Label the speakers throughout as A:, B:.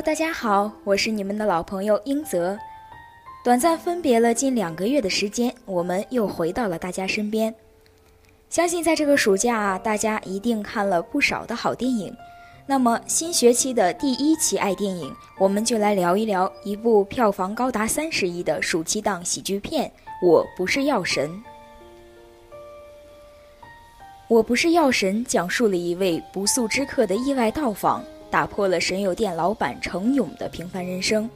A: 大家好，我是你们的老朋友英泽。短暂分别了近两个月的时间，我们又回到了大家身边。相信在这个暑假啊，大家一定看了不少的好电影。那么新学期的第一期爱电影，我们就来聊一聊一部票房高达三十亿的暑期档喜剧片《我不是药神》。《我不是药神》讲述了一位不速之客的意外到访。打破了神油店老板程勇的平凡人生，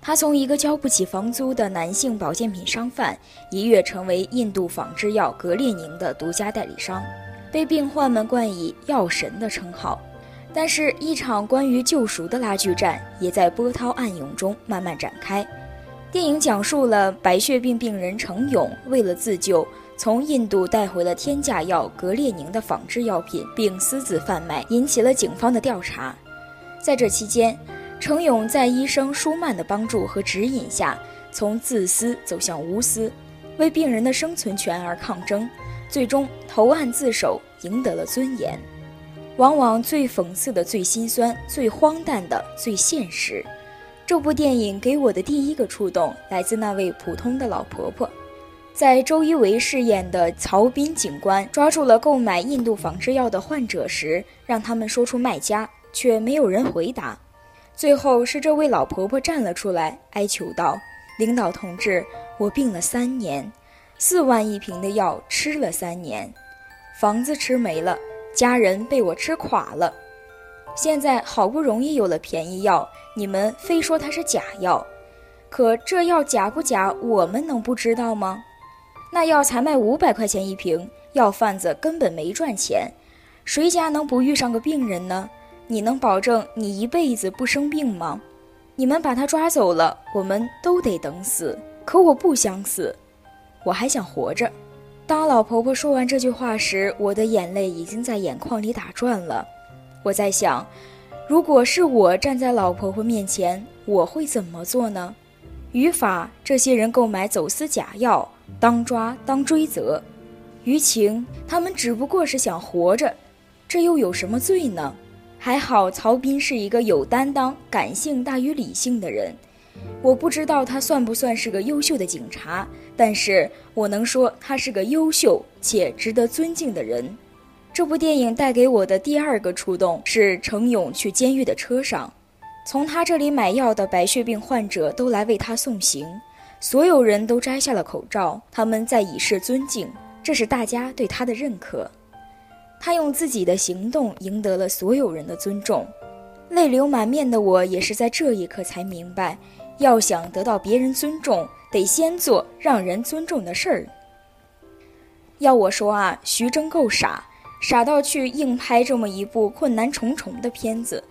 A: 他从一个交不起房租的男性保健品商贩，一跃成为印度仿制药格列宁的独家代理商，被病患们冠以“药神”的称号。但是，一场关于救赎的拉锯战也在波涛暗涌中慢慢展开。电影讲述了白血病病人程勇为了自救。从印度带回了天价药格列宁的仿制药品，并私自贩卖，引起了警方的调查。在这期间，程勇在医生舒曼的帮助和指引下，从自私走向无私，为病人的生存权而抗争，最终投案自首，赢得了尊严。往往最讽刺的、最心酸、最荒诞的、最现实。这部电影给我的第一个触动，来自那位普通的老婆婆。在周一围饰演的曹斌警官抓住了购买印度仿制药的患者时，让他们说出卖家，却没有人回答。最后是这位老婆婆站了出来，哀求道：“领导同志，我病了三年，四万一瓶的药吃了三年，房子吃没了，家人被我吃垮了。现在好不容易有了便宜药，你们非说它是假药，可这药假不假，我们能不知道吗？”那药才卖五百块钱一瓶，药贩子根本没赚钱，谁家能不遇上个病人呢？你能保证你一辈子不生病吗？你们把他抓走了，我们都得等死。可我不想死，我还想活着。当老婆婆说完这句话时，我的眼泪已经在眼眶里打转了。我在想，如果是我站在老婆婆面前，我会怎么做呢？于法，这些人购买走私假药。当抓当追责，于情他们只不过是想活着，这又有什么罪呢？还好曹斌是一个有担当、感性大于理性的人。我不知道他算不算是个优秀的警察，但是我能说他是个优秀且值得尊敬的人。这部电影带给我的第二个触动是程勇去监狱的车上，从他这里买药的白血病患者都来为他送行。所有人都摘下了口罩，他们在以示尊敬，这是大家对他的认可。他用自己的行动赢得了所有人的尊重。泪流满面的我也是在这一刻才明白，要想得到别人尊重，得先做让人尊重的事儿。要我说啊，徐峥够傻，傻到去硬拍这么一部困难重重的片子。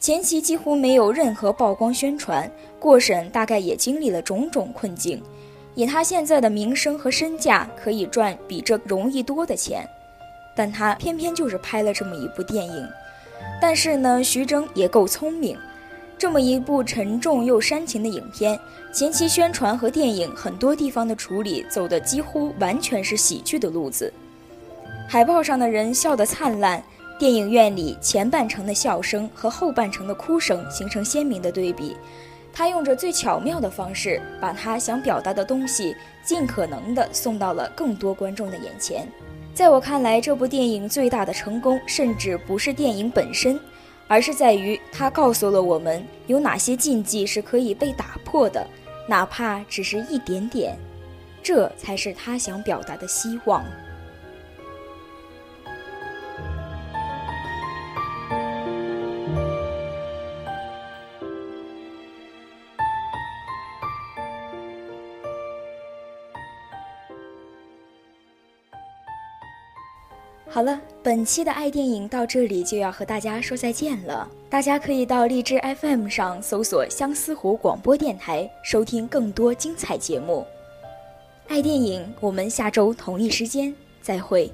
A: 前期几乎没有任何曝光宣传，过审大概也经历了种种困境。以他现在的名声和身价，可以赚比这容易多的钱，但他偏偏就是拍了这么一部电影。但是呢，徐峥也够聪明，这么一部沉重又煽情的影片，前期宣传和电影很多地方的处理走的几乎完全是喜剧的路子，海报上的人笑得灿烂。电影院里前半程的笑声和后半程的哭声形成鲜明的对比，他用着最巧妙的方式，把他想表达的东西尽可能的送到了更多观众的眼前。在我看来，这部电影最大的成功，甚至不是电影本身，而是在于它告诉了我们有哪些禁忌是可以被打破的，哪怕只是一点点，这才是他想表达的希望。好了，本期的爱电影到这里就要和大家说再见了。大家可以到荔枝 FM 上搜索相思湖广播电台，收听更多精彩节目。爱电影，我们下周同一时间再会。